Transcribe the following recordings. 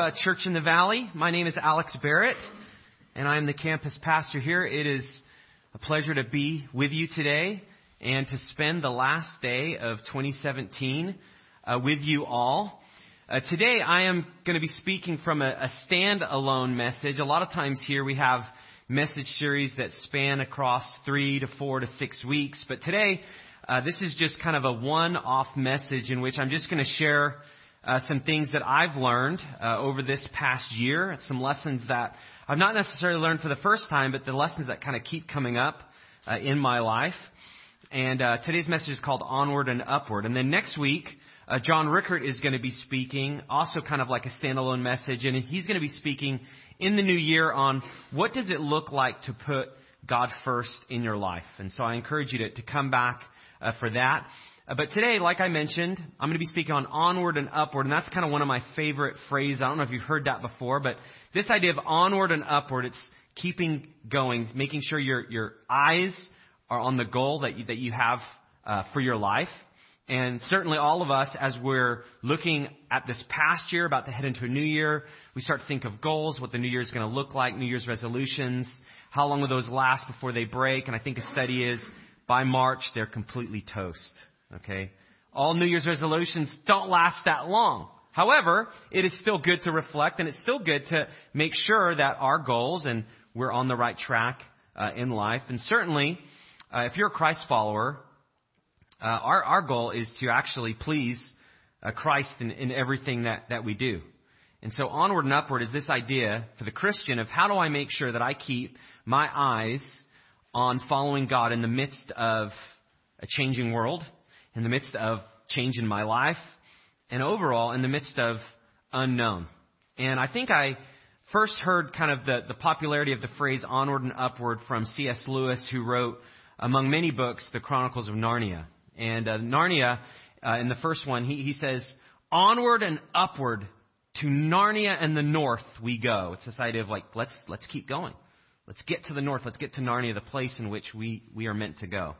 Uh, Church in the Valley. My name is Alex Barrett, and I'm the campus pastor here. It is a pleasure to be with you today and to spend the last day of 2017 uh, with you all. Uh, today, I am going to be speaking from a, a stand-alone message. A lot of times here we have message series that span across three to four to six weeks, but today, uh, this is just kind of a one-off message in which I'm just going to share uh, some things that I've learned uh, over this past year, some lessons that I've not necessarily learned for the first time, but the lessons that kind of keep coming up uh, in my life. And uh, today's message is called Onward and Upward. And then next week, uh, John Rickert is going to be speaking, also kind of like a standalone message, and he's going to be speaking in the new year on what does it look like to put God first in your life. And so I encourage you to, to come back uh, for that. Uh, but today, like I mentioned, I'm going to be speaking on onward and upward, and that's kind of one of my favorite phrases. I don't know if you've heard that before, but this idea of onward and upward, it's keeping going, making sure your your eyes are on the goal that you, that you have uh, for your life. And certainly all of us, as we're looking at this past year, about to head into a new year, we start to think of goals, what the new year is going to look like, New Year's resolutions, how long will those last before they break. And I think a study is by March, they're completely toast. Okay? All New Year's resolutions don't last that long. However, it is still good to reflect and it's still good to make sure that our goals and we're on the right track uh, in life. And certainly, uh, if you're a Christ follower, uh, our, our goal is to actually please uh, Christ in, in everything that, that we do. And so onward and upward is this idea for the Christian of how do I make sure that I keep my eyes on following God in the midst of a changing world, in the midst of change in my life, and overall in the midst of unknown. And I think I first heard kind of the, the popularity of the phrase onward and upward from C.S. Lewis, who wrote, among many books, The Chronicles of Narnia. And uh, Narnia, uh, in the first one, he, he says, onward and upward to Narnia and the north we go. It's this idea of like, let's, let's keep going. Let's get to the north. Let's get to Narnia, the place in which we, we are meant to go.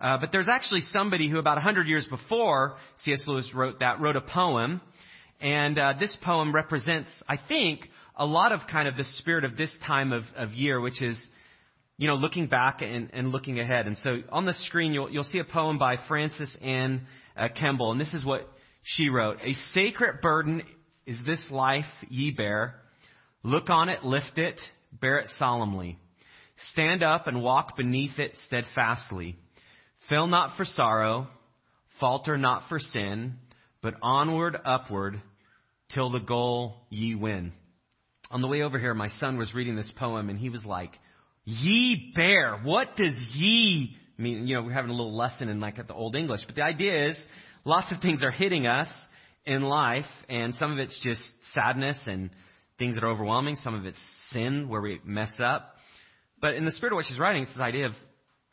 Uh, but there's actually somebody who, about 100 years before C.S. Lewis wrote that, wrote a poem. And uh, this poem represents, I think, a lot of kind of the spirit of this time of, of year, which is, you know, looking back and, and looking ahead. And so on the screen, you'll, you'll see a poem by Frances Anne uh, Kemble. And this is what she wrote. A sacred burden is this life ye bear. Look on it, lift it, bear it solemnly. Stand up and walk beneath it steadfastly. Fail not for sorrow, falter not for sin, but onward, upward, till the goal ye win. On the way over here, my son was reading this poem and he was like, Ye bear, what does ye mean? You know, we're having a little lesson in like the Old English, but the idea is lots of things are hitting us in life and some of it's just sadness and things that are overwhelming. Some of it's sin where we mess up. But in the spirit of what she's writing, it's this idea of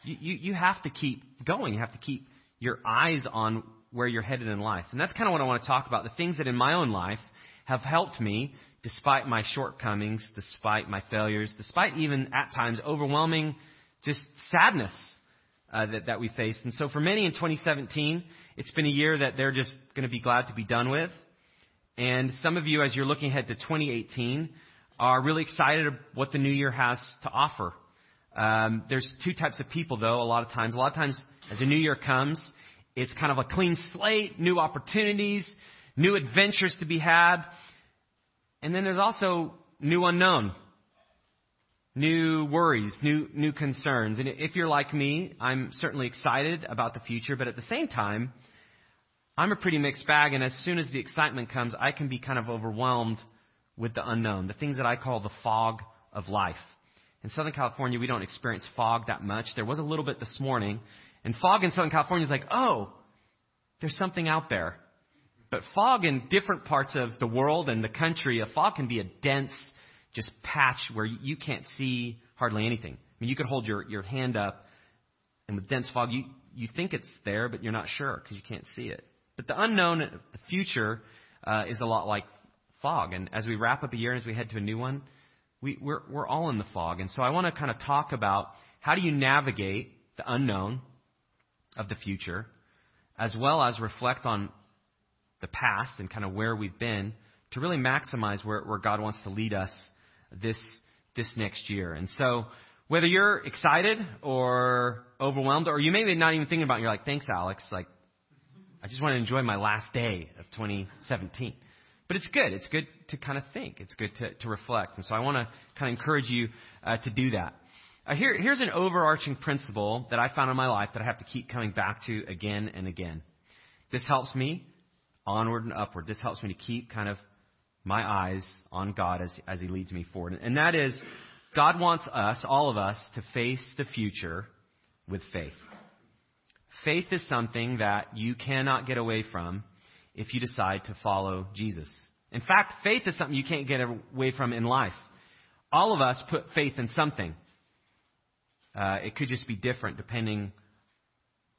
you, you, have to keep going. You have to keep your eyes on where you're headed in life. And that's kind of what I want to talk about. The things that in my own life have helped me despite my shortcomings, despite my failures, despite even at times overwhelming just sadness uh, that, that we faced. And so for many in 2017, it's been a year that they're just going to be glad to be done with. And some of you, as you're looking ahead to 2018, are really excited what the new year has to offer. Um, there's two types of people, though, a lot of times. A lot of times, as a new year comes, it's kind of a clean slate, new opportunities, new adventures to be had. And then there's also new unknown, new worries, new, new concerns. And if you're like me, I'm certainly excited about the future, but at the same time, I'm a pretty mixed bag, and as soon as the excitement comes, I can be kind of overwhelmed with the unknown, the things that I call the fog of life. In Southern California, we don't experience fog that much. There was a little bit this morning. And fog in Southern California is like, oh, there's something out there. But fog in different parts of the world and the country, a fog can be a dense, just patch where you can't see hardly anything. I mean, you could hold your, your hand up, and with dense fog, you, you think it's there, but you're not sure because you can't see it. But the unknown, the future, uh, is a lot like fog. And as we wrap up a year and as we head to a new one, we, we're, we're all in the fog. And so I want to kind of talk about how do you navigate the unknown of the future, as well as reflect on the past and kind of where we've been to really maximize where, where God wants to lead us this, this next year. And so, whether you're excited or overwhelmed, or you may be not even thinking about it, you're like, thanks, Alex. Like, I just want to enjoy my last day of 2017. But it's good. It's good to kind of think. It's good to, to reflect. And so I want to kind of encourage you uh, to do that. Uh, here, here's an overarching principle that I found in my life that I have to keep coming back to again and again. This helps me onward and upward. This helps me to keep kind of my eyes on God as, as He leads me forward. And that is, God wants us, all of us, to face the future with faith. Faith is something that you cannot get away from if you decide to follow Jesus. In fact, faith is something you can't get away from in life. All of us put faith in something. Uh, it could just be different depending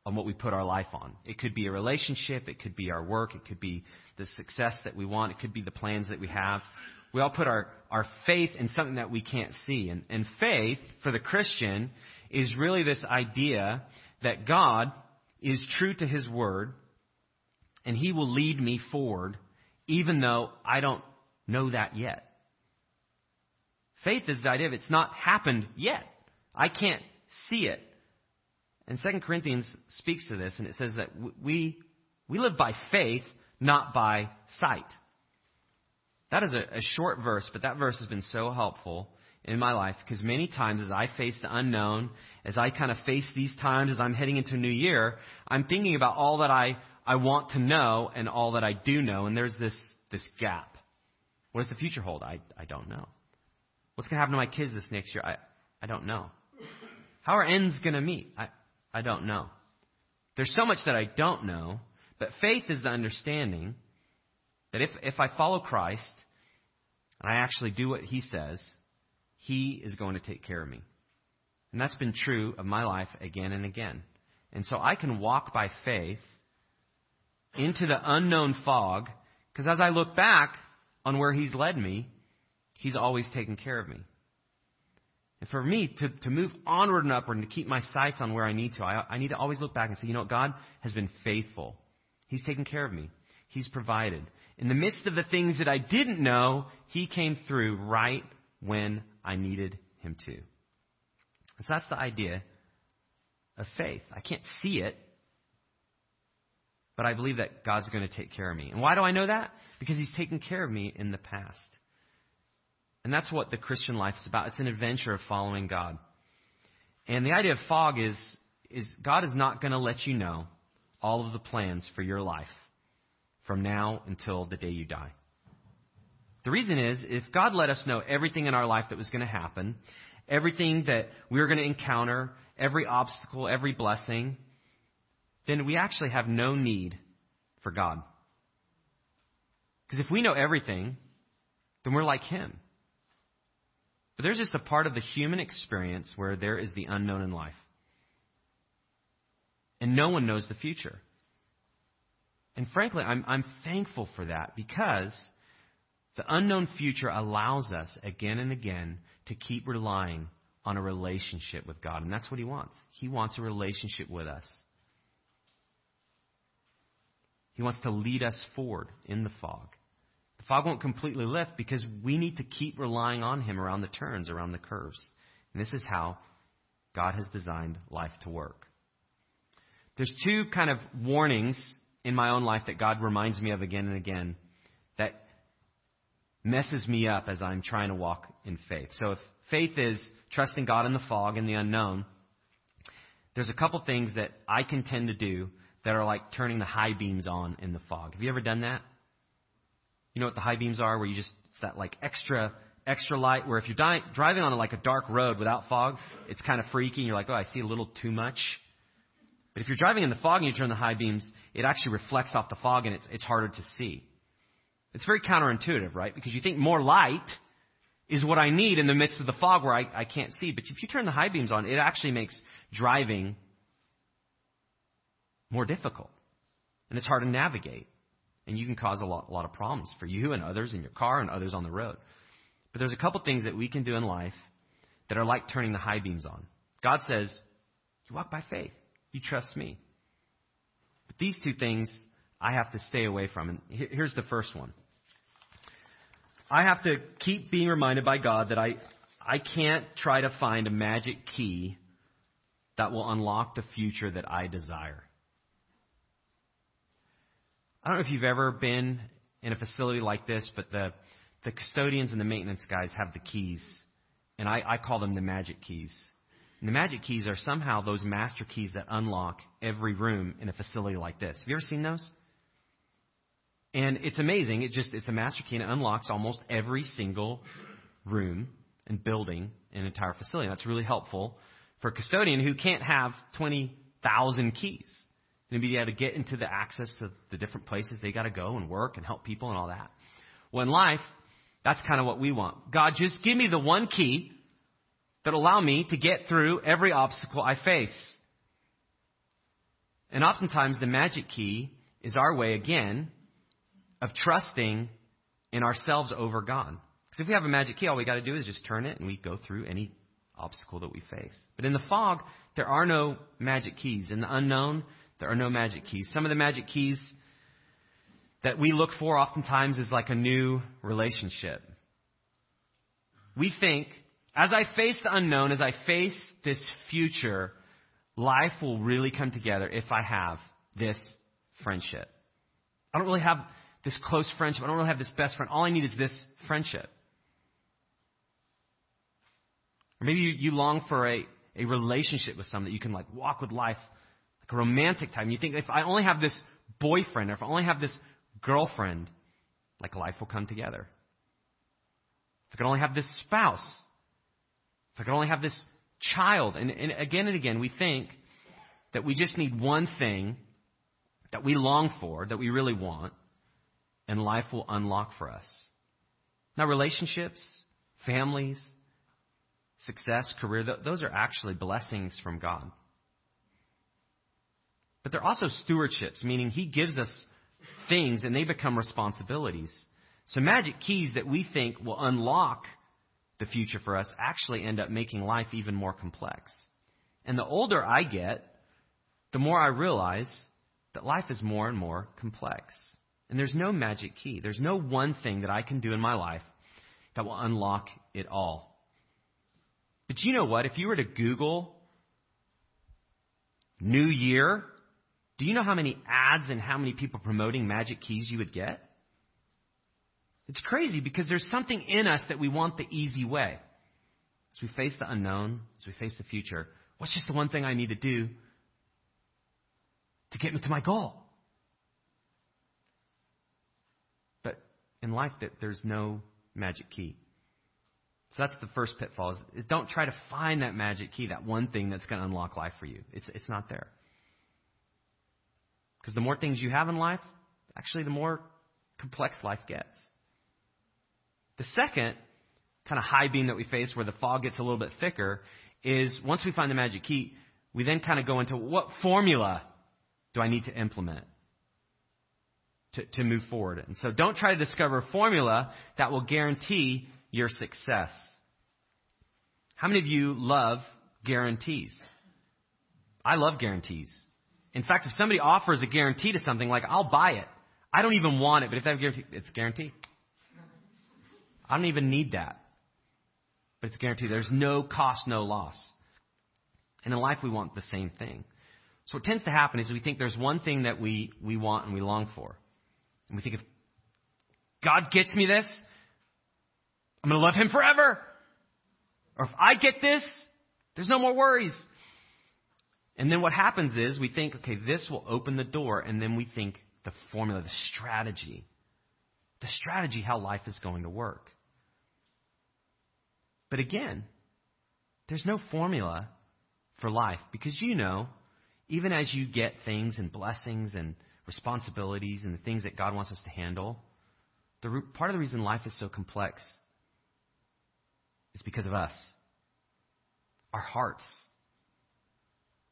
on what we put our life on. It could be a relationship, it could be our work, it could be the success that we want, it could be the plans that we have. We all put our, our faith in something that we can't see. And, and faith, for the Christian, is really this idea that God is true to His Word, and He will lead me forward, even though I don't know that yet. Faith is the idea of it's not happened yet. I can't see it. And 2 Corinthians speaks to this, and it says that we, we live by faith, not by sight. That is a, a short verse, but that verse has been so helpful in my life because many times as I face the unknown, as I kind of face these times as I'm heading into a new year, I'm thinking about all that I, I want to know and all that I do know, and there's this, this gap. What does the future hold? I, I don't know. What's going to happen to my kids this next year? I, I don't know. How are ends going to meet? I, I don't know. There's so much that I don't know, but faith is the understanding that if, if I follow Christ and I actually do what He says, He is going to take care of me. And that's been true of my life again and again. And so I can walk by faith into the unknown fog, because as I look back on where He's led me, He's always taken care of me. And for me to, to move onward and upward and to keep my sights on where I need to, I, I need to always look back and say, you know, God has been faithful. He's taken care of me. He's provided. In the midst of the things that I didn't know, He came through right when I needed Him to. And so that's the idea of faith. I can't see it, but I believe that God's going to take care of me. And why do I know that? Because He's taken care of me in the past. And that's what the Christian life is about. It's an adventure of following God. And the idea of fog is, is God is not going to let you know all of the plans for your life from now until the day you die. The reason is, if God let us know everything in our life that was going to happen, everything that we were going to encounter, every obstacle, every blessing, then we actually have no need for God. Because if we know everything, then we're like Him. But there's just a part of the human experience where there is the unknown in life. And no one knows the future. And frankly, I'm, I'm thankful for that because the unknown future allows us again and again to keep relying on a relationship with God. And that's what He wants. He wants a relationship with us. He wants to lead us forward in the fog. The fog won't completely lift because we need to keep relying on Him around the turns, around the curves. And this is how God has designed life to work. There's two kind of warnings in my own life that God reminds me of again and again that messes me up as I'm trying to walk in faith. So if faith is trusting God in the fog and the unknown, there's a couple things that I can tend to do that are like turning the high beams on in the fog. Have you ever done that? You know what the high beams are, where you just it's that like extra extra light. Where if you're di- driving on like a dark road without fog, it's kind of freaky. And you're like, oh, I see a little too much. But if you're driving in the fog and you turn the high beams, it actually reflects off the fog and it's it's harder to see. It's very counterintuitive, right? Because you think more light is what I need in the midst of the fog where I, I can't see. But if you turn the high beams on, it actually makes driving more difficult. And it's hard to navigate. And you can cause a lot, a lot of problems for you and others in your car and others on the road. But there's a couple things that we can do in life that are like turning the high beams on. God says, You walk by faith. You trust me. But these two things I have to stay away from. And here's the first one I have to keep being reminded by God that I, I can't try to find a magic key that will unlock the future that I desire. I don't know if you've ever been in a facility like this, but the, the custodians and the maintenance guys have the keys. And I, I call them the magic keys. And the magic keys are somehow those master keys that unlock every room in a facility like this. Have you ever seen those? And it's amazing. It just it's a master key and it unlocks almost every single room and building in an entire facility. That's really helpful for a custodian who can't have 20,000 keys and be able to get into the access to the different places they got to go and work and help people and all that. Well, in life, that's kind of what we want. God, just give me the one key that allow me to get through every obstacle I face. And oftentimes the magic key is our way again of trusting in ourselves over God. Because if we have a magic key, all we got to do is just turn it and we go through any obstacle that we face. But in the fog, there are no magic keys. In the unknown, there are no magic keys. Some of the magic keys that we look for oftentimes is like a new relationship. We think, as I face the unknown, as I face this future, life will really come together if I have this friendship. I don't really have this close friendship. I don't really have this best friend. All I need is this friendship. Or maybe you, you long for a, a relationship with someone that you can like walk with life like a romantic time. You think if I only have this boyfriend or if I only have this girlfriend, like life will come together. If I could only have this spouse, if I could only have this child, and, and again and again we think that we just need one thing that we long for, that we really want, and life will unlock for us. Now, relationships, families, success, career, those are actually blessings from God. But they're also stewardships, meaning He gives us things and they become responsibilities. So magic keys that we think will unlock the future for us actually end up making life even more complex. And the older I get, the more I realize that life is more and more complex. And there's no magic key. There's no one thing that I can do in my life that will unlock it all. But you know what? If you were to Google New Year, do you know how many ads and how many people promoting magic keys you would get? It's crazy because there's something in us that we want the easy way. As we face the unknown, as we face the future, what's just the one thing I need to do to get me to my goal? But in life that there's no magic key. So that's the first pitfall is, is don't try to find that magic key, that one thing that's going to unlock life for you. It's, it's not there. Because the more things you have in life, actually the more complex life gets. The second kind of high beam that we face where the fog gets a little bit thicker is once we find the magic key, we then kind of go into what formula do I need to implement? to, to move forward. And so don't try to discover a formula that will guarantee your success. How many of you love guarantees? I love guarantees. In fact, if somebody offers a guarantee to something, like I'll buy it. I don't even want it, but if they have a guarantee, it's guaranteed. I don't even need that. But it's guaranteed. There's no cost, no loss. And in life, we want the same thing. So what tends to happen is we think there's one thing that we, we want and we long for. And we think if God gets me this, I'm going to love him forever. Or if I get this, there's no more worries. And then what happens is we think, okay, this will open the door, and then we think the formula, the strategy, the strategy how life is going to work. But again, there's no formula for life because you know, even as you get things and blessings and responsibilities and the things that God wants us to handle, the part of the reason life is so complex is because of us, our hearts.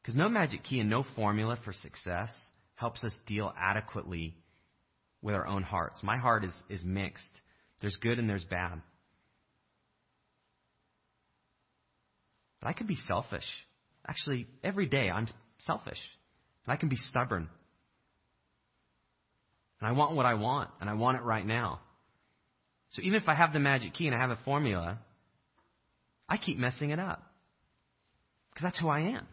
Because no magic key and no formula for success helps us deal adequately with our own hearts. My heart is, is mixed. There's good and there's bad. But I can be selfish. Actually, every day I'm selfish. And I can be stubborn. And I want what I want, and I want it right now. So even if I have the magic key and I have a formula, I keep messing it up. Because that's who I am.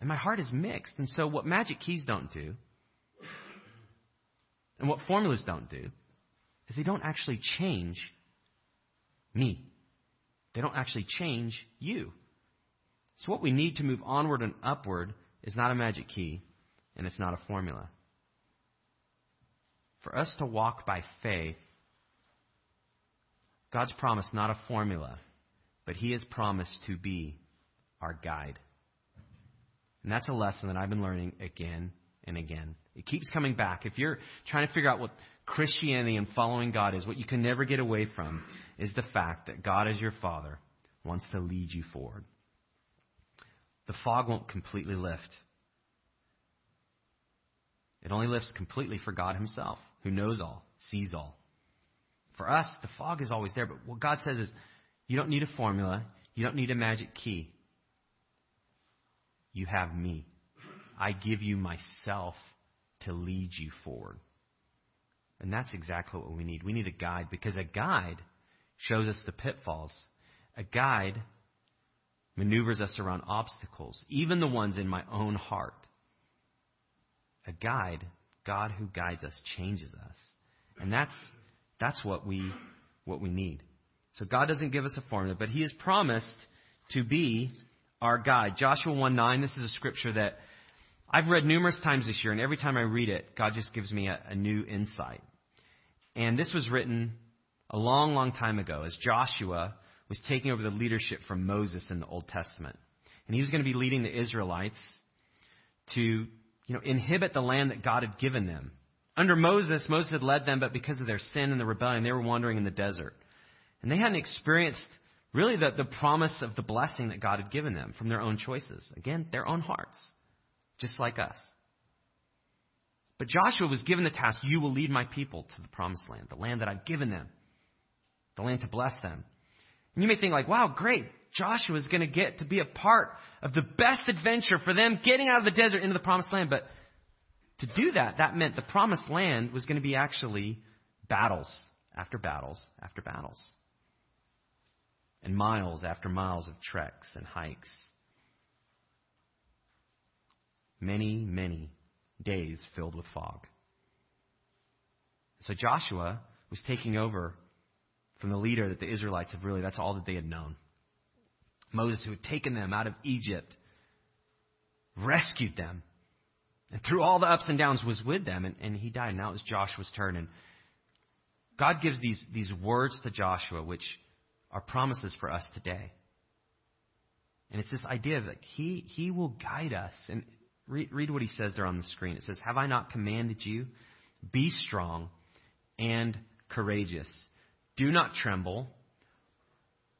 And my heart is mixed. And so what magic keys don't do, and what formulas don't do, is they don't actually change me. They don't actually change you. So what we need to move onward and upward is not a magic key, and it's not a formula. For us to walk by faith, God's promise, not a formula, but He has promised to be our guide. And that's a lesson that I've been learning again and again. It keeps coming back. If you're trying to figure out what Christianity and following God is, what you can never get away from is the fact that God, as your Father, wants to lead you forward. The fog won't completely lift. It only lifts completely for God Himself, who knows all, sees all. For us, the fog is always there, but what God says is you don't need a formula, you don't need a magic key. You have me. I give you myself to lead you forward. And that's exactly what we need. We need a guide because a guide shows us the pitfalls. A guide maneuvers us around obstacles, even the ones in my own heart. A guide, God who guides us, changes us. And that's, that's what we, what we need. So God doesn't give us a formula, but He has promised to be our guide. Joshua 1 9, this is a scripture that I've read numerous times this year, and every time I read it, God just gives me a, a new insight. And this was written a long, long time ago as Joshua was taking over the leadership from Moses in the Old Testament. And he was going to be leading the Israelites to, you know, inhibit the land that God had given them. Under Moses, Moses had led them, but because of their sin and the rebellion, they were wandering in the desert. And they hadn't experienced really the, the promise of the blessing that God had given them from their own choices. Again, their own hearts just like us. But Joshua was given the task you will lead my people to the promised land, the land that I've given them, the land to bless them. And you may think, like, wow, great. Joshua is going to get to be a part of the best adventure for them getting out of the desert into the promised land. But to do that, that meant the promised land was going to be actually battles after battles after battles. And miles after miles of treks and hikes many, many days filled with fog. So Joshua was taking over from the leader that the Israelites have really, that's all that they had known. Moses, who had taken them out of Egypt, rescued them, and through all the ups and downs was with them, and, and he died. Now it was Joshua's turn. And God gives these, these words to Joshua, which are promises for us today. And it's this idea that he, he will guide us. And Read, read what he says there on the screen. It says, Have I not commanded you? Be strong and courageous. Do not tremble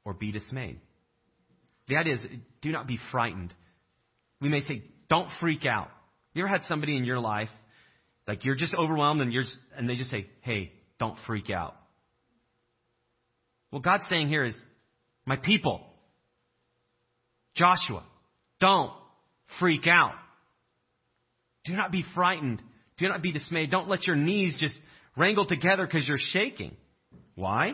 or be dismayed. The idea is, do not be frightened. We may say, don't freak out. You ever had somebody in your life, like you're just overwhelmed and, you're, and they just say, hey, don't freak out. What God's saying here is, my people, Joshua, don't freak out. Do not be frightened. Do not be dismayed. Don't let your knees just wrangle together because you're shaking. Why?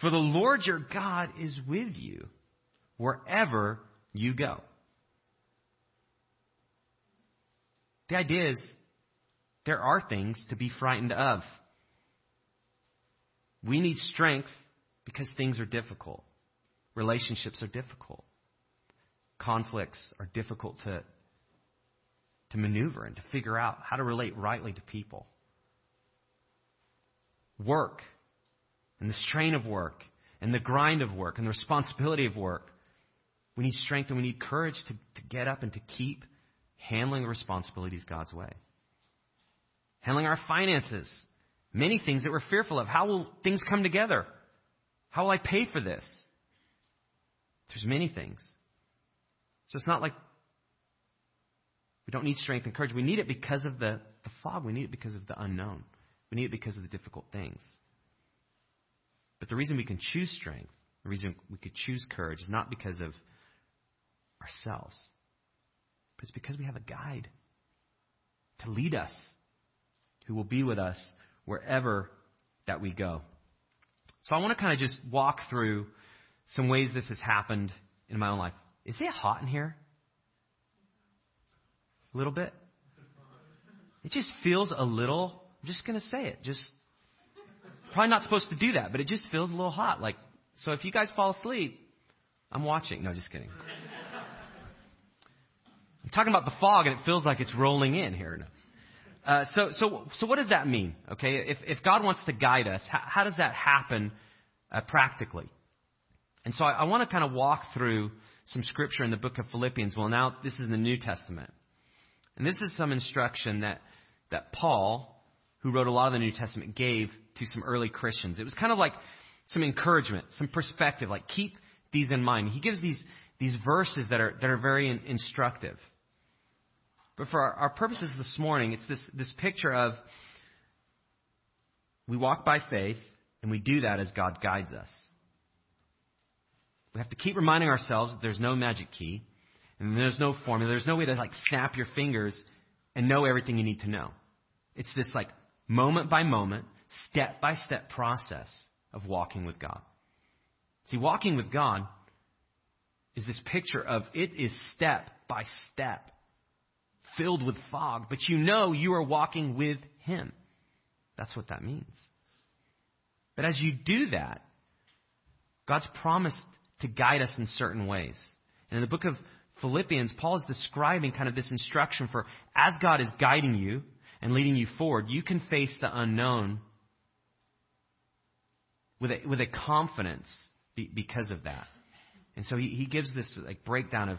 For the Lord your God is with you wherever you go. The idea is there are things to be frightened of. We need strength because things are difficult. Relationships are difficult. Conflicts are difficult to, to maneuver and to figure out how to relate rightly to people. Work and the strain of work and the grind of work and the responsibility of work. We need strength and we need courage to, to get up and to keep handling responsibilities God's way. Handling our finances. Many things that we're fearful of. How will things come together? How will I pay for this? There's many things. So it's not like we don't need strength and courage. We need it because of the, the fog. We need it because of the unknown. We need it because of the difficult things. But the reason we can choose strength, the reason we could choose courage, is not because of ourselves, but it's because we have a guide to lead us who will be with us wherever that we go. So I want to kind of just walk through some ways this has happened in my own life. Is it hot in here? A little bit? It just feels a little, I'm just going to say it, just probably not supposed to do that, but it just feels a little hot. Like, so if you guys fall asleep, I'm watching. No, just kidding. I'm talking about the fog and it feels like it's rolling in here. Uh, so, so, so what does that mean? Okay, if, if God wants to guide us, how, how does that happen uh, practically? And so I, I want to kind of walk through some scripture in the book of Philippians. Well, now this is the New Testament. And this is some instruction that, that Paul, who wrote a lot of the New Testament, gave to some early Christians. It was kind of like some encouragement, some perspective, like keep these in mind. He gives these, these verses that are, that are very in, instructive. But for our, our purposes this morning, it's this, this picture of we walk by faith, and we do that as God guides us. We have to keep reminding ourselves that there's no magic key, and there's no formula. There's no way to like snap your fingers and know everything you need to know. It's this like moment by moment, step by step process of walking with God. See, walking with God is this picture of it is step by step filled with fog, but you know you are walking with Him. That's what that means. But as you do that, God's promised to guide us in certain ways. And in the book of Philippians, Paul is describing kind of this instruction for as God is guiding you and leading you forward, you can face the unknown with a, with a confidence because of that. And so he, he gives this like breakdown of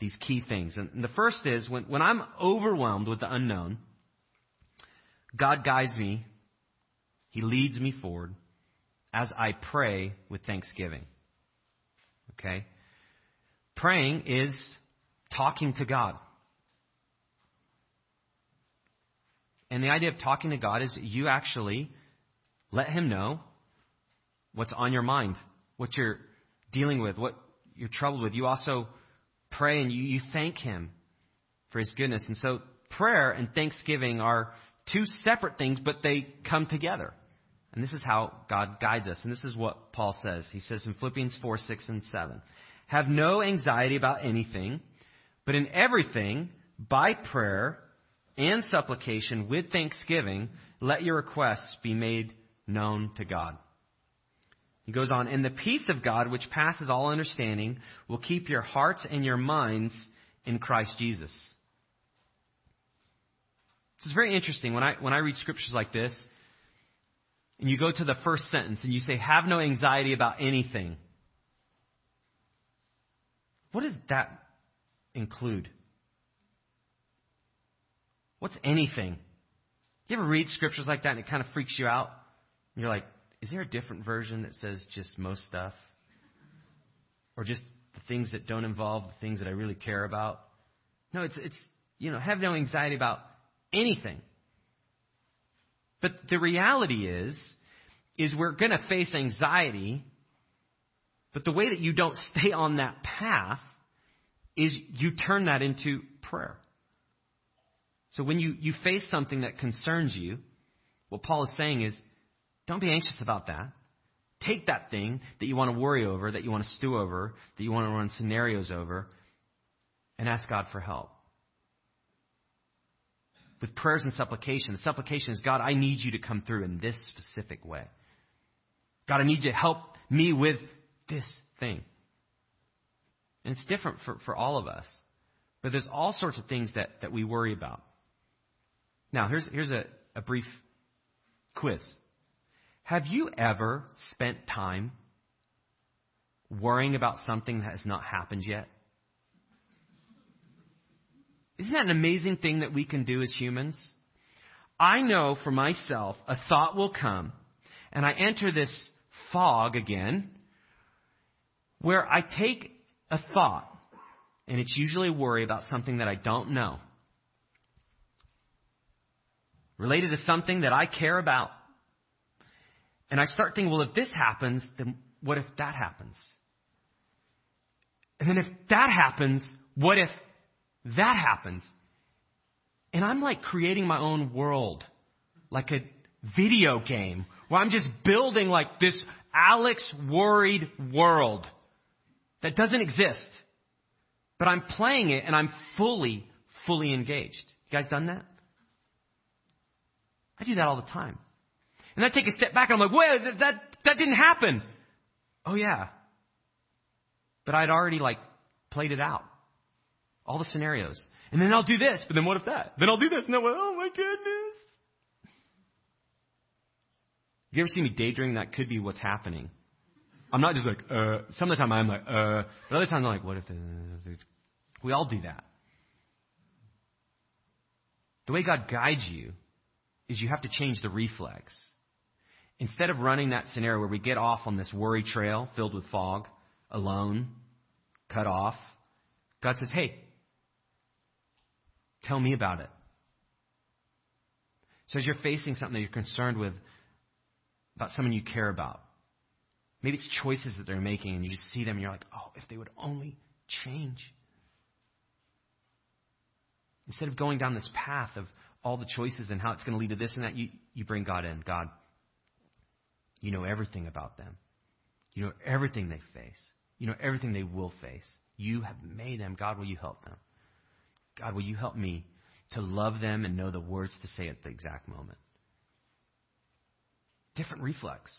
these key things. And the first is when, when I'm overwhelmed with the unknown, God guides me, He leads me forward as I pray with thanksgiving. Okay? Praying is talking to God. And the idea of talking to God is you actually let Him know what's on your mind, what you're dealing with, what you're troubled with. You also pray and you, you thank Him for His goodness. And so prayer and thanksgiving are two separate things, but they come together. And this is how God guides us. And this is what Paul says. He says in Philippians 4, 6, and 7. Have no anxiety about anything, but in everything, by prayer and supplication with thanksgiving, let your requests be made known to God. He goes on, and the peace of God, which passes all understanding, will keep your hearts and your minds in Christ Jesus. This is very interesting. When I, when I read scriptures like this, and you go to the first sentence and you say, have no anxiety about anything. What does that include? What's anything? You ever read scriptures like that and it kind of freaks you out? You're like, is there a different version that says just most stuff? Or just the things that don't involve the things that I really care about? No, it's, it's you know, have no anxiety about anything. But the reality is, is we're going to face anxiety, but the way that you don't stay on that path is you turn that into prayer. So when you, you face something that concerns you, what Paul is saying is, don't be anxious about that. Take that thing that you want to worry over, that you want to stew over, that you want to run scenarios over, and ask God for help. With prayers and supplication, the supplication is God, I need you to come through in this specific way. God, I need you to help me with this thing. And it's different for, for all of us. But there's all sorts of things that, that we worry about. Now, here's, here's a, a brief quiz. Have you ever spent time worrying about something that has not happened yet? Isn't that an amazing thing that we can do as humans? I know for myself a thought will come and I enter this fog again where I take a thought and it's usually a worry about something that I don't know related to something that I care about and I start thinking, well, if this happens, then what if that happens? And then if that happens, what if that happens? And I'm like creating my own world, like a video game where I'm just building like this Alex worried world that doesn't exist. But I'm playing it and I'm fully, fully engaged. You guys done that? I do that all the time. And I take a step back and I'm like, wait, that, that, that didn't happen. Oh yeah. But I'd already like played it out. All the scenarios. And then I'll do this, but then what if that? Then I'll do this, and then? Oh my goodness. You ever see me daydreaming? That could be what's happening. I'm not just like, uh, some of the time I'm like, uh, but other times I'm like, what if the, we all do that. The way God guides you is you have to change the reflex. Instead of running that scenario where we get off on this worry trail filled with fog, alone, cut off, God says, hey, tell me about it. So as you're facing something that you're concerned with, about someone you care about, maybe it's choices that they're making and you just see them and you're like, oh, if they would only change. Instead of going down this path of all the choices and how it's going to lead to this and that, you, you bring God in. God, you know everything about them. You know everything they face. You know everything they will face. You have made them. God, will you help them? God, will you help me to love them and know the words to say at the exact moment? Different reflex.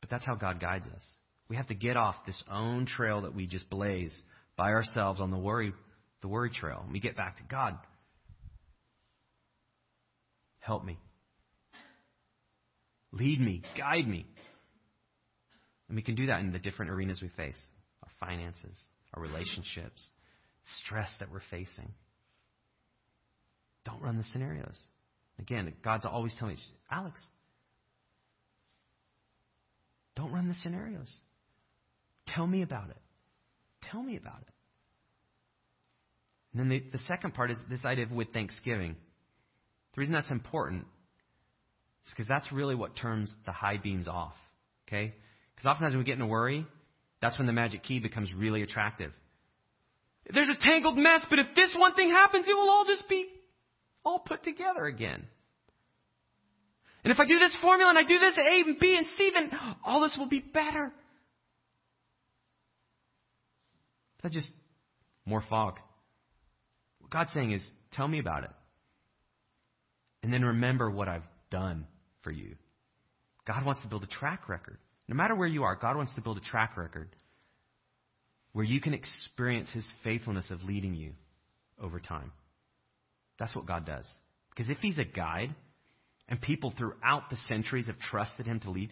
But that's how God guides us. We have to get off this own trail that we just blaze by ourselves on the worry, the worry trail. And we get back to God. Help me. Lead me. Guide me. And we can do that in the different arenas we face our finances, our relationships, stress that we're facing. Don't run the scenarios. Again, God's always telling me, Alex, don't run the scenarios. Tell me about it. Tell me about it. And then the, the second part is this idea of with thanksgiving. The reason that's important because that's really what turns the high beams off. Okay? Because oftentimes when we get in a worry, that's when the magic key becomes really attractive. There's a tangled mess, but if this one thing happens, it will all just be all put together again. And if I do this formula and I do this A and B and C, then all this will be better. That's just more fog. What God's saying is, tell me about it. And then remember what I've done for you. God wants to build a track record. No matter where you are, God wants to build a track record where you can experience His faithfulness of leading you over time. That's what God does. Because if He's a guide, and people throughout the centuries have trusted Him to lead,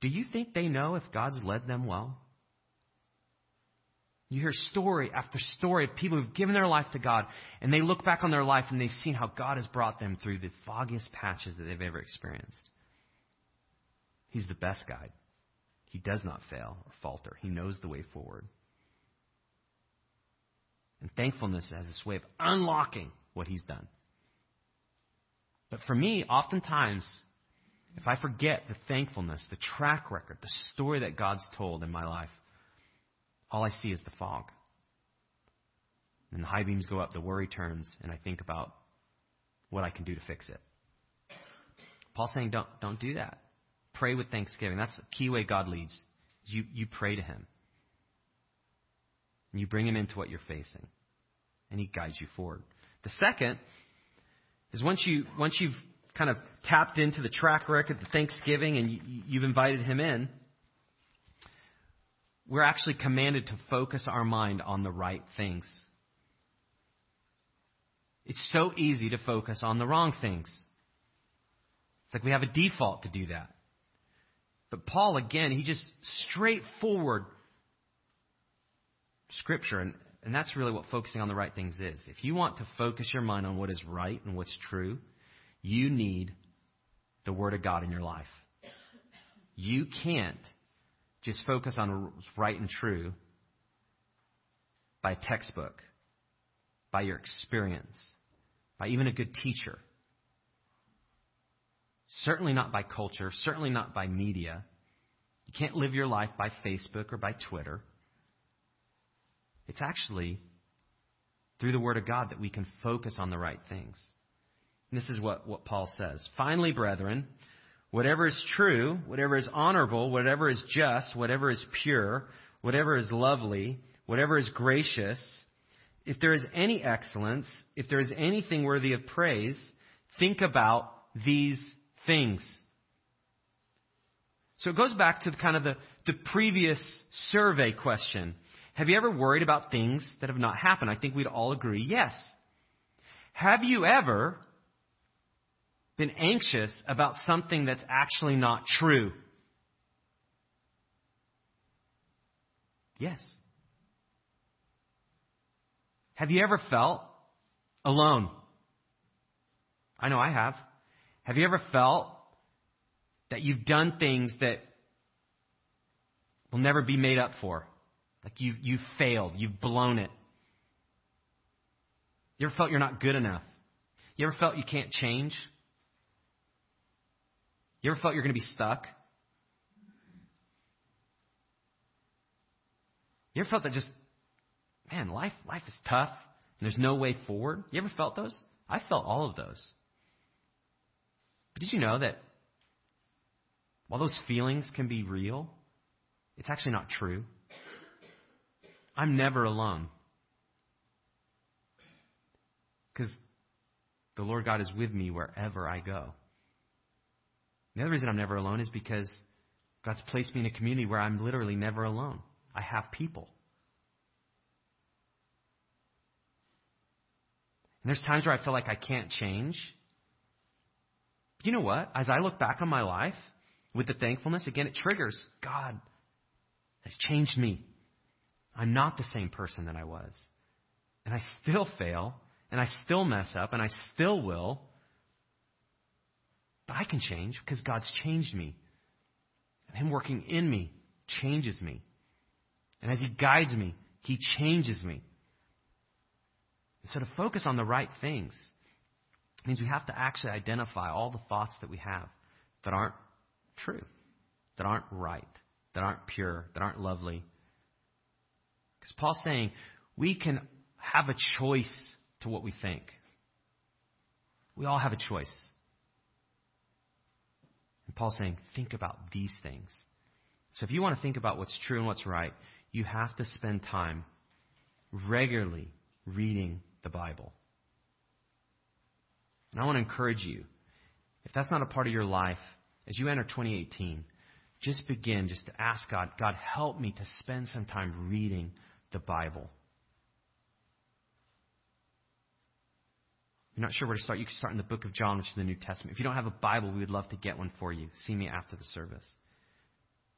do you think they know if God's led them well? You hear story after story of people who've given their life to God, and they look back on their life and they've seen how God has brought them through the foggiest patches that they've ever experienced. He's the best guide. He does not fail or falter. He knows the way forward. And thankfulness has this way of unlocking what he's done. But for me, oftentimes, if I forget the thankfulness, the track record, the story that God's told in my life, all I see is the fog. And the high beams go up, the worry turns, and I think about what I can do to fix it. Paul's saying, don't, don't do that. Pray with thanksgiving. That's the key way God leads. You, you pray to Him. And you bring Him into what you're facing. And He guides you forward. The second is once, you, once you've kind of tapped into the track record, the thanksgiving, and you, you've invited Him in, we're actually commanded to focus our mind on the right things. It's so easy to focus on the wrong things. It's like we have a default to do that. But Paul, again, he just straightforward scripture, and, and that's really what focusing on the right things is. If you want to focus your mind on what is right and what's true, you need the Word of God in your life. You can't just focus on what's right and true by textbook, by your experience, by even a good teacher. Certainly not by culture, certainly not by media. You can't live your life by Facebook or by Twitter. It's actually through the Word of God that we can focus on the right things. And this is what, what Paul says. Finally, brethren, whatever is true, whatever is honorable, whatever is just, whatever is pure, whatever is lovely, whatever is gracious, if there is any excellence, if there is anything worthy of praise, think about these things. So it goes back to the, kind of the, the previous survey question. Have you ever worried about things that have not happened? I think we'd all agree yes. Have you ever been anxious about something that's actually not true? Yes. Have you ever felt alone? I know I have. Have you ever felt that you've done things that will never be made up for? Like you've, you've failed, you've blown it. You ever felt you're not good enough? You ever felt you can't change? You ever felt you're going to be stuck? You ever felt that just, man, life, life is tough and there's no way forward? You ever felt those? I felt all of those. But did you know that while those feelings can be real, it's actually not true? I'm never alone. Because the Lord God is with me wherever I go. The other reason I'm never alone is because God's placed me in a community where I'm literally never alone. I have people. And there's times where I feel like I can't change. But you know what? As I look back on my life with the thankfulness, again, it triggers God has changed me. I'm not the same person that I was. And I still fail, and I still mess up, and I still will. But I can change because God's changed me. And Him working in me changes me. And as He guides me, He changes me. And so to focus on the right things means we have to actually identify all the thoughts that we have that aren't true, that aren't right, that aren't pure, that aren't lovely. Because Paul's saying we can have a choice to what we think. We all have a choice. Paul's saying, think about these things. So if you want to think about what's true and what's right, you have to spend time regularly reading the Bible. And I want to encourage you, if that's not a part of your life, as you enter 2018, just begin just to ask God, God, help me to spend some time reading the Bible. You're not sure where to start, you can start in the book of John, which is the New Testament. If you don't have a Bible, we would love to get one for you. See me after the service.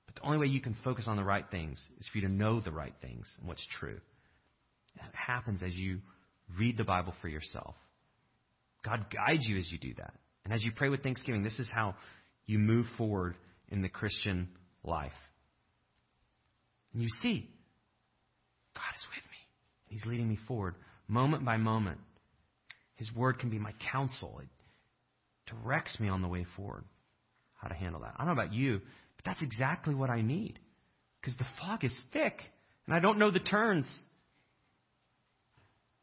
But the only way you can focus on the right things is for you to know the right things and what's true. That happens as you read the Bible for yourself. God guides you as you do that. And as you pray with thanksgiving, this is how you move forward in the Christian life. And you see, God is with me. He's leading me forward moment by moment. His word can be my counsel. It directs me on the way forward, how to handle that. I don't know about you, but that's exactly what I need. Because the fog is thick, and I don't know the turns.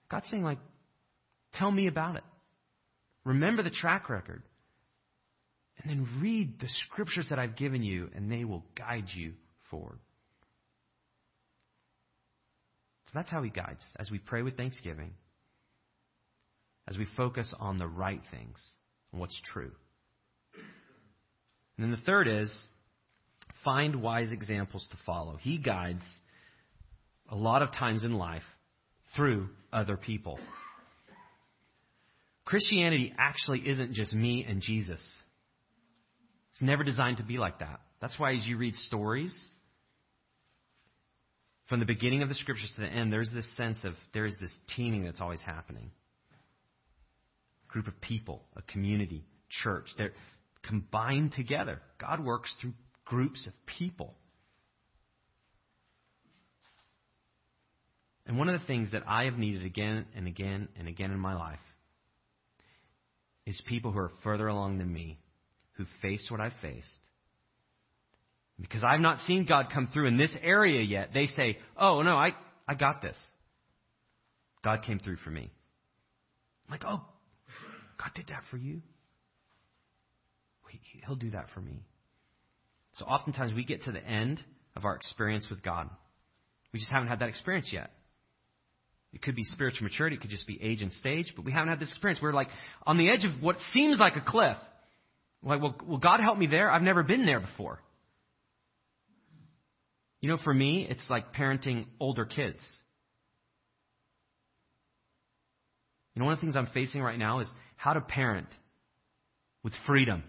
God's saying, like, tell me about it. Remember the track record. And then read the scriptures that I've given you, and they will guide you forward. So that's how He guides as we pray with thanksgiving as we focus on the right things and what's true. And then the third is find wise examples to follow. He guides a lot of times in life through other people. Christianity actually isn't just me and Jesus. It's never designed to be like that. That's why as you read stories, from the beginning of the scriptures to the end, there's this sense of there is this teaming that's always happening group of people, a community, church. They're combined together. God works through groups of people. And one of the things that I have needed again and again and again in my life is people who are further along than me, who've faced what I've faced. Because I've not seen God come through in this area yet, they say, Oh, no, I, I got this. God came through for me. I'm like, oh, God did that for you? He'll do that for me. So oftentimes we get to the end of our experience with God. We just haven't had that experience yet. It could be spiritual maturity, it could just be age and stage, but we haven't had this experience. We're like on the edge of what seems like a cliff. Like, well, will God help me there? I've never been there before. You know, for me, it's like parenting older kids. You know, one of the things I'm facing right now is how to parent with freedom.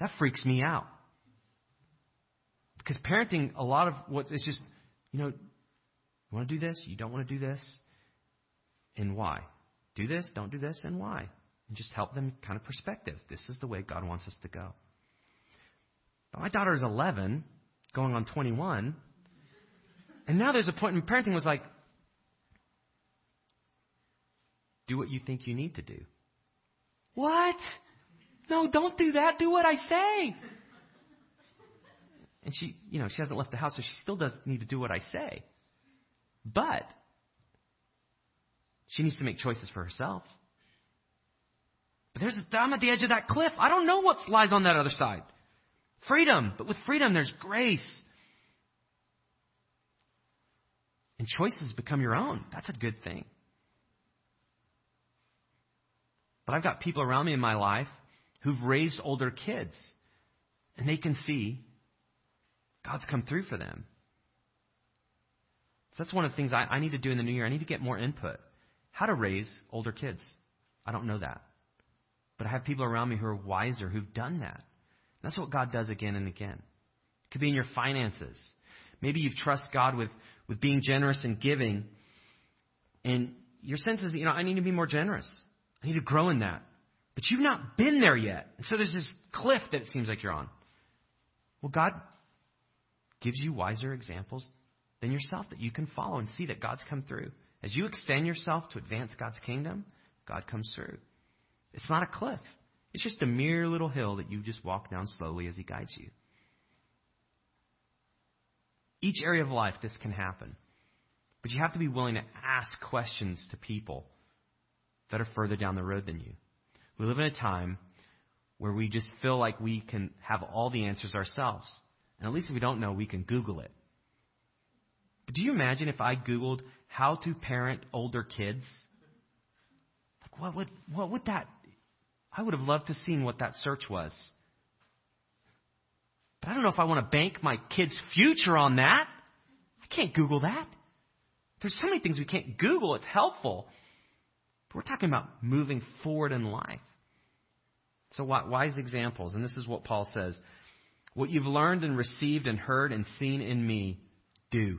That freaks me out. Because parenting, a lot of what it's just, you know, you want to do this, you don't want to do this, and why? Do this, don't do this, and why? And just help them kind of perspective. This is the way God wants us to go. But my daughter is 11, going on 21, and now there's a point in parenting was like, do what you think you need to do. What? No, don't do that. Do what I say. And she, you know, she hasn't left the house, so she still doesn't need to do what I say. But she needs to make choices for herself. But there's, I'm at the edge of that cliff. I don't know what lies on that other side. Freedom. But with freedom, there's grace. And choices become your own. That's a good thing. But I've got people around me in my life who've raised older kids, and they can see God's come through for them. So that's one of the things I, I need to do in the new year. I need to get more input. How to raise older kids. I don't know that. But I have people around me who are wiser, who've done that. That's what God does again and again. It could be in your finances. Maybe you trust God with, with being generous and giving. And your sense is, you know, I need to be more generous. I need to grow in that. But you've not been there yet. And so there's this cliff that it seems like you're on. Well, God gives you wiser examples than yourself that you can follow and see that God's come through. As you extend yourself to advance God's kingdom, God comes through. It's not a cliff. It's just a mere little hill that you just walk down slowly as He guides you. Each area of life, this can happen. But you have to be willing to ask questions to people that are further down the road than you. We live in a time where we just feel like we can have all the answers ourselves. And at least if we don't know, we can Google it. But do you imagine if I Googled how to parent older kids? Like, what would, what would that, I would have loved to seen what that search was. But I don't know if I want to bank my kid's future on that. I can't Google that. There's so many things we can't Google. It's helpful. But we're talking about moving forward in life. So, wise examples, and this is what Paul says What you've learned and received and heard and seen in me, do,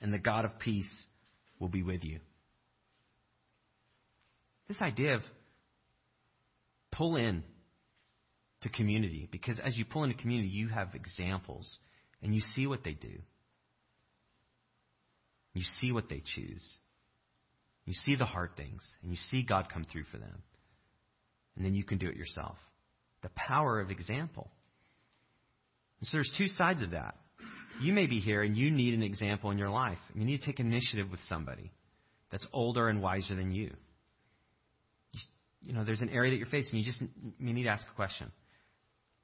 and the God of peace will be with you. This idea of pull in to community, because as you pull into community, you have examples and you see what they do. You see what they choose. You see the hard things, and you see God come through for them. And then you can do it yourself. The power of example. And so there's two sides of that. You may be here and you need an example in your life. You need to take initiative with somebody that's older and wiser than you. You, you know, there's an area that you're facing. You just you need to ask a question.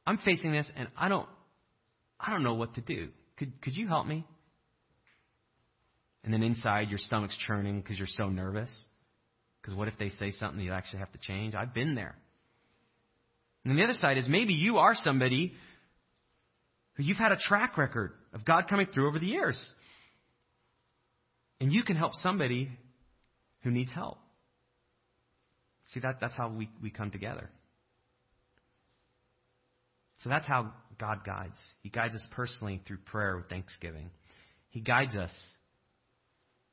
I'm facing this and I don't I don't know what to do. Could could you help me? And then inside, your stomach's churning because you're so nervous. Because what if they say something you actually have to change? I've been there. And then the other side is maybe you are somebody who you've had a track record of God coming through over the years. And you can help somebody who needs help. See, that, that's how we, we come together. So that's how God guides. He guides us personally through prayer with thanksgiving. He guides us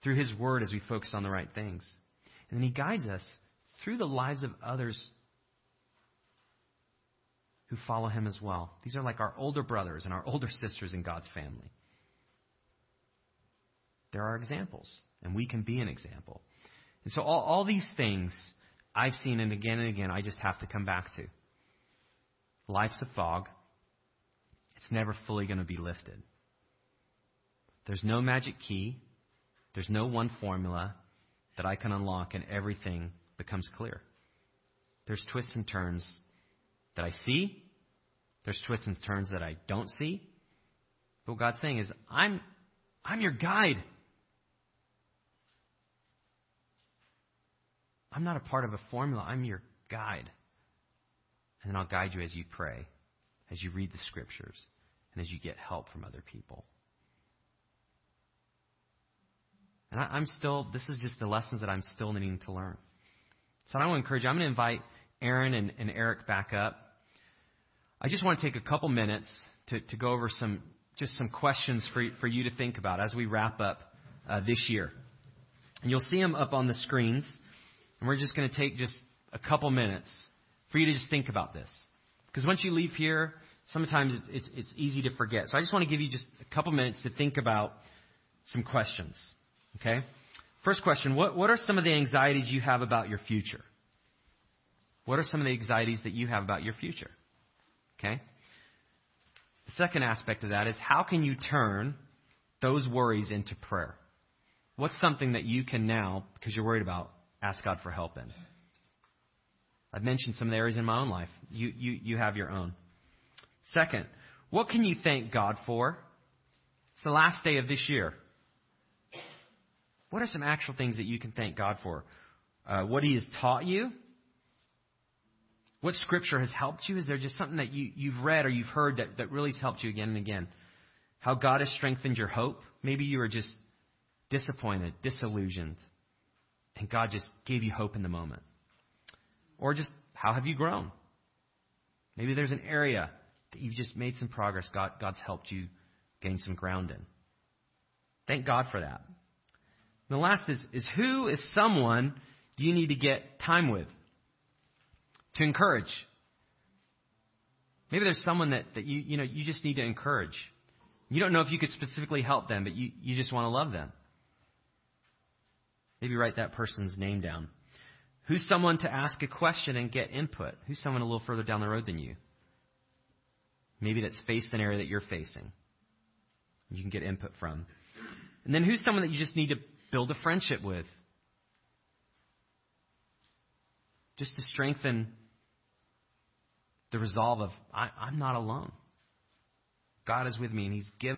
through His Word as we focus on the right things. And then He guides us through the lives of others who follow Him as well. These are like our older brothers and our older sisters in God's family. There are examples, and we can be an example. And so, all, all these things I've seen, and again and again, I just have to come back to. Life's a fog. It's never fully going to be lifted. There's no magic key. There's no one formula that I can unlock and everything becomes clear. There's twists and turns, that I see. There's twists and turns that I don't see. But what God's saying is, I'm, I'm your guide. I'm not a part of a formula. I'm your guide. And then I'll guide you as you pray, as you read the scriptures, and as you get help from other people. And I, am still, this is just the lessons that I'm still needing to learn. So I want to encourage you. I'm going to invite Aaron and, and Eric back up. I just want to take a couple minutes to, to go over some, just some questions for, for you to think about as we wrap up uh, this year. And you'll see them up on the screens. And we're just going to take just a couple minutes for you to just think about this. Because once you leave here, sometimes it's, it's, it's easy to forget. So I just want to give you just a couple minutes to think about some questions. Okay? First question what, what are some of the anxieties you have about your future? What are some of the anxieties that you have about your future? Okay? The second aspect of that is how can you turn those worries into prayer? What's something that you can now, because you're worried about, ask God for help in? I've mentioned some of the areas in my own life. You, you, you have your own. Second, what can you thank God for? It's the last day of this year. What are some actual things that you can thank God for? Uh, what He has taught you? What Scripture has helped you? Is there just something that you, you've read or you've heard that, that really has helped you again and again? How God has strengthened your hope? Maybe you were just disappointed, disillusioned, and God just gave you hope in the moment. Or just how have you grown? Maybe there's an area that you've just made some progress. God, God's helped you gain some ground in. Thank God for that. The last is, is who is someone you need to get time with to encourage? Maybe there's someone that, that you, you know, you just need to encourage. You don't know if you could specifically help them, but you, you just want to love them. Maybe write that person's name down. Who's someone to ask a question and get input? Who's someone a little further down the road than you? Maybe that's faced an area that you're facing. You can get input from. And then who's someone that you just need to build a friendship with. Just to strengthen the resolve of, I, am not alone. God is with me and He's given.